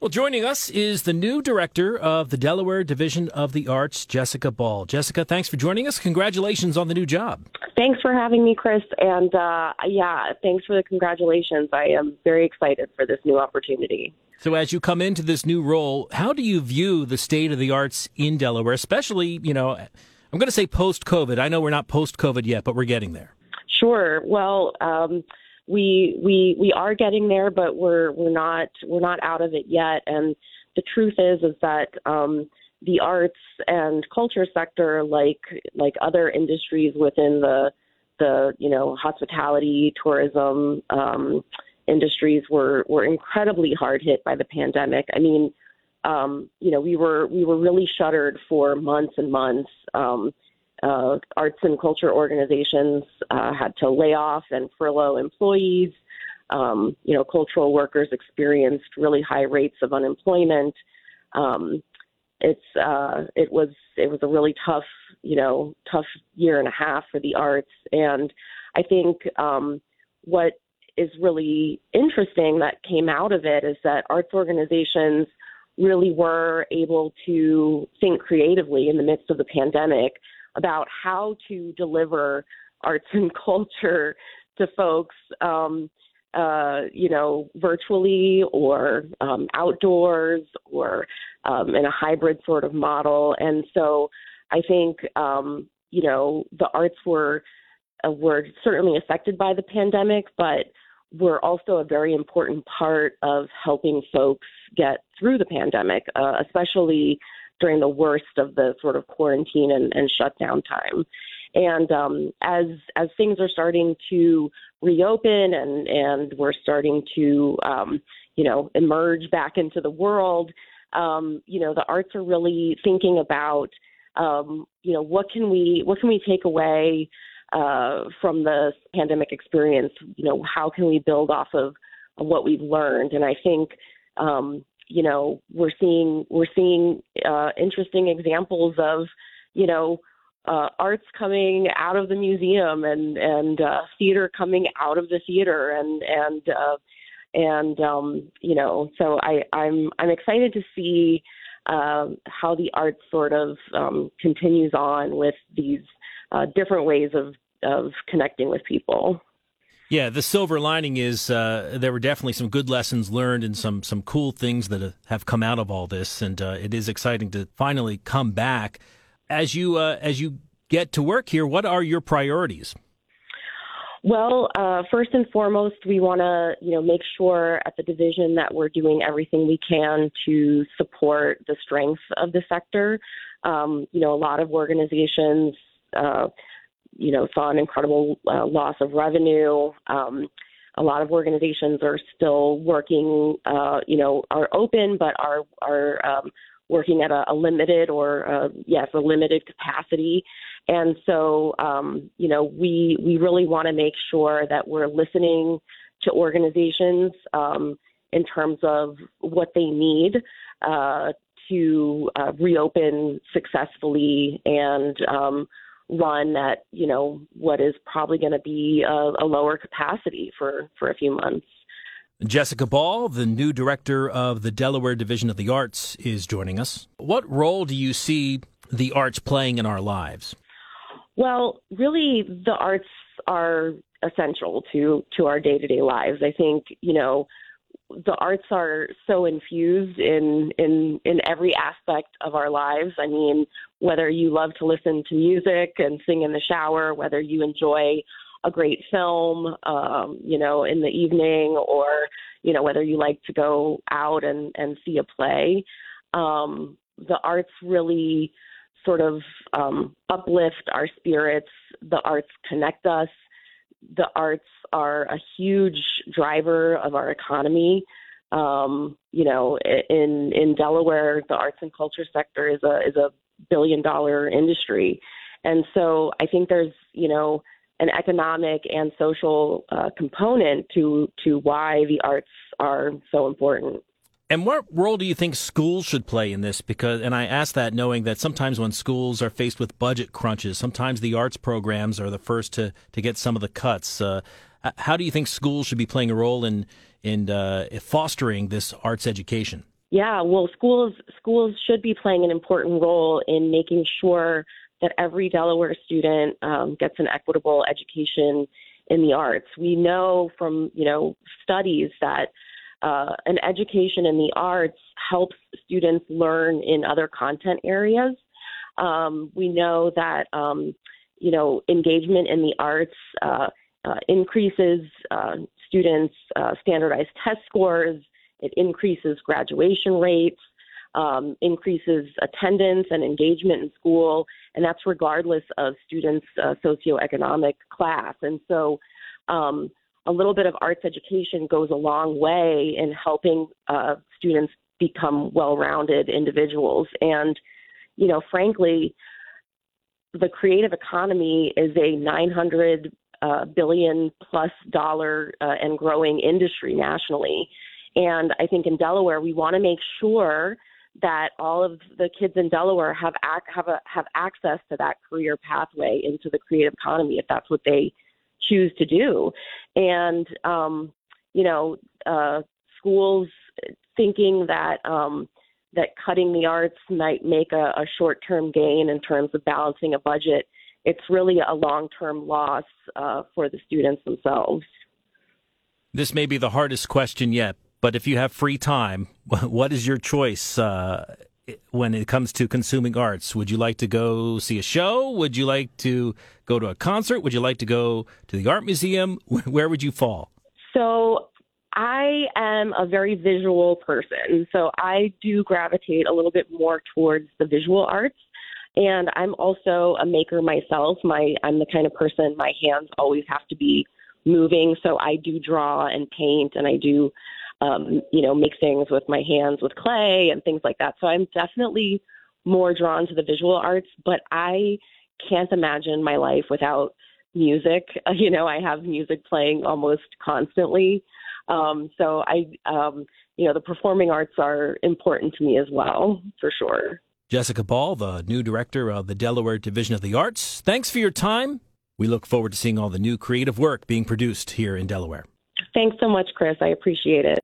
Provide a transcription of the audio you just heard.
Well, joining us is the new director of the Delaware Division of the Arts, Jessica Ball. Jessica, thanks for joining us. Congratulations on the new job. Thanks for having me, Chris. And uh, yeah, thanks for the congratulations. I am very excited for this new opportunity. So, as you come into this new role, how do you view the state of the arts in Delaware, especially, you know, I'm going to say post COVID. I know we're not post COVID yet, but we're getting there. Sure. Well, um, we we we are getting there, but we're we're not we're not out of it yet. And the truth is is that um, the arts and culture sector, like like other industries within the the you know hospitality, tourism um, industries, were were incredibly hard hit by the pandemic. I mean, um, you know, we were we were really shuttered for months and months. Um, uh, arts and culture organizations uh, had to lay off and furlough employees. Um, you know, cultural workers experienced really high rates of unemployment. Um, it's uh, it was it was a really tough you know tough year and a half for the arts, and I think um, what is really interesting that came out of it is that arts organizations really were able to think creatively in the midst of the pandemic about how to deliver arts and culture to folks, um, uh, you know, virtually or um, outdoors or um, in a hybrid sort of model. And so I think, um, you know, the arts were uh, were certainly affected by the pandemic, but were also a very important part of helping folks get through the pandemic, uh, especially during the worst of the sort of quarantine and, and shutdown time. And um, as as things are starting to reopen and and we're starting to um, you know emerge back into the world, um, you know the arts are really thinking about um, you know what can we what can we take away uh, from the pandemic experience? You know how can we build off of, what we've learned? And I think um, you know we're seeing we're seeing uh, interesting examples of you know uh, arts coming out of the museum and and uh, theater coming out of the theater and and uh, and um, you know so I I'm I'm excited to see um, how the arts sort of um, continues on with these uh, different ways of of connecting with people. Yeah, the silver lining is uh, there were definitely some good lessons learned and some some cool things that have come out of all this, and uh, it is exciting to finally come back. As you uh, as you get to work here, what are your priorities? Well, uh, first and foremost, we want to you know make sure at the division that we're doing everything we can to support the strength of the sector. Um, you know, a lot of organizations uh, you know, saw an incredible uh, loss of revenue. Um, a lot of organizations are still working, uh, you know, are open but are are um, working at a, a limited or uh, yes, a limited capacity. And so, um, you know, we we really want to make sure that we're listening to organizations um, in terms of what they need uh, to uh, reopen successfully and um, run at you know what is probably going to be a, a lower capacity for for a few months. Jessica Ball, the new director of the Delaware Division of the Arts, is joining us. What role do you see the arts playing in our lives? Well, really, the arts are essential to to our day to day lives. I think you know the arts are so infused in in in every aspect of our lives. I mean, whether you love to listen to music and sing in the shower, whether you enjoy a great film, um, you know, in the evening, or you know, whether you like to go out and and see a play, um, the arts really sort of um, uplift our spirits. The arts connect us the arts are a huge driver of our economy. Um, you know, in in Delaware, the arts and culture sector is a is a billion dollar industry, and so I think there's you know an economic and social uh, component to to why the arts are so important. And what role do you think schools should play in this? Because, and I ask that knowing that sometimes when schools are faced with budget crunches, sometimes the arts programs are the first to, to get some of the cuts. Uh, how do you think schools should be playing a role in in uh, fostering this arts education? Yeah, well, schools schools should be playing an important role in making sure that every Delaware student um, gets an equitable education in the arts. We know from you know studies that uh, an education in the arts helps students learn in other content areas. Um, we know that um, you know engagement in the arts uh, uh, increases uh, students' uh, standardized test scores. It increases graduation rates, um, increases attendance and engagement in school, and that's regardless of students' uh, socioeconomic class. And so, um, a little bit of arts education goes a long way in helping uh, students become well-rounded individuals. And you know, frankly, the creative economy is a 900 uh, billion plus dollar uh, and growing industry nationally. And I think in Delaware, we want to make sure that all of the kids in Delaware have ac- have a, have access to that career pathway into the creative economy if that's what they choose to do. And um, you know, uh, schools thinking that um, that cutting the arts might make a, a short term gain in terms of balancing a budget. It's really a long term loss uh, for the students themselves. This may be the hardest question yet, but if you have free time, what is your choice uh, when it comes to consuming arts? Would you like to go see a show? Would you like to go to a concert? Would you like to go to the art museum? Where would you fall? So I am a very visual person, so I do gravitate a little bit more towards the visual arts. And I'm also a maker myself. My I'm the kind of person my hands always have to be moving, so I do draw and paint, and I do um, you know, make things with my hands with clay and things like that. So I'm definitely more drawn to the visual arts, but I can't imagine my life without music. You know, I have music playing almost constantly. Um, so I, um, you know, the performing arts are important to me as well, for sure. Jessica Ball, the new director of the Delaware Division of the Arts, thanks for your time. We look forward to seeing all the new creative work being produced here in Delaware. Thanks so much, Chris. I appreciate it.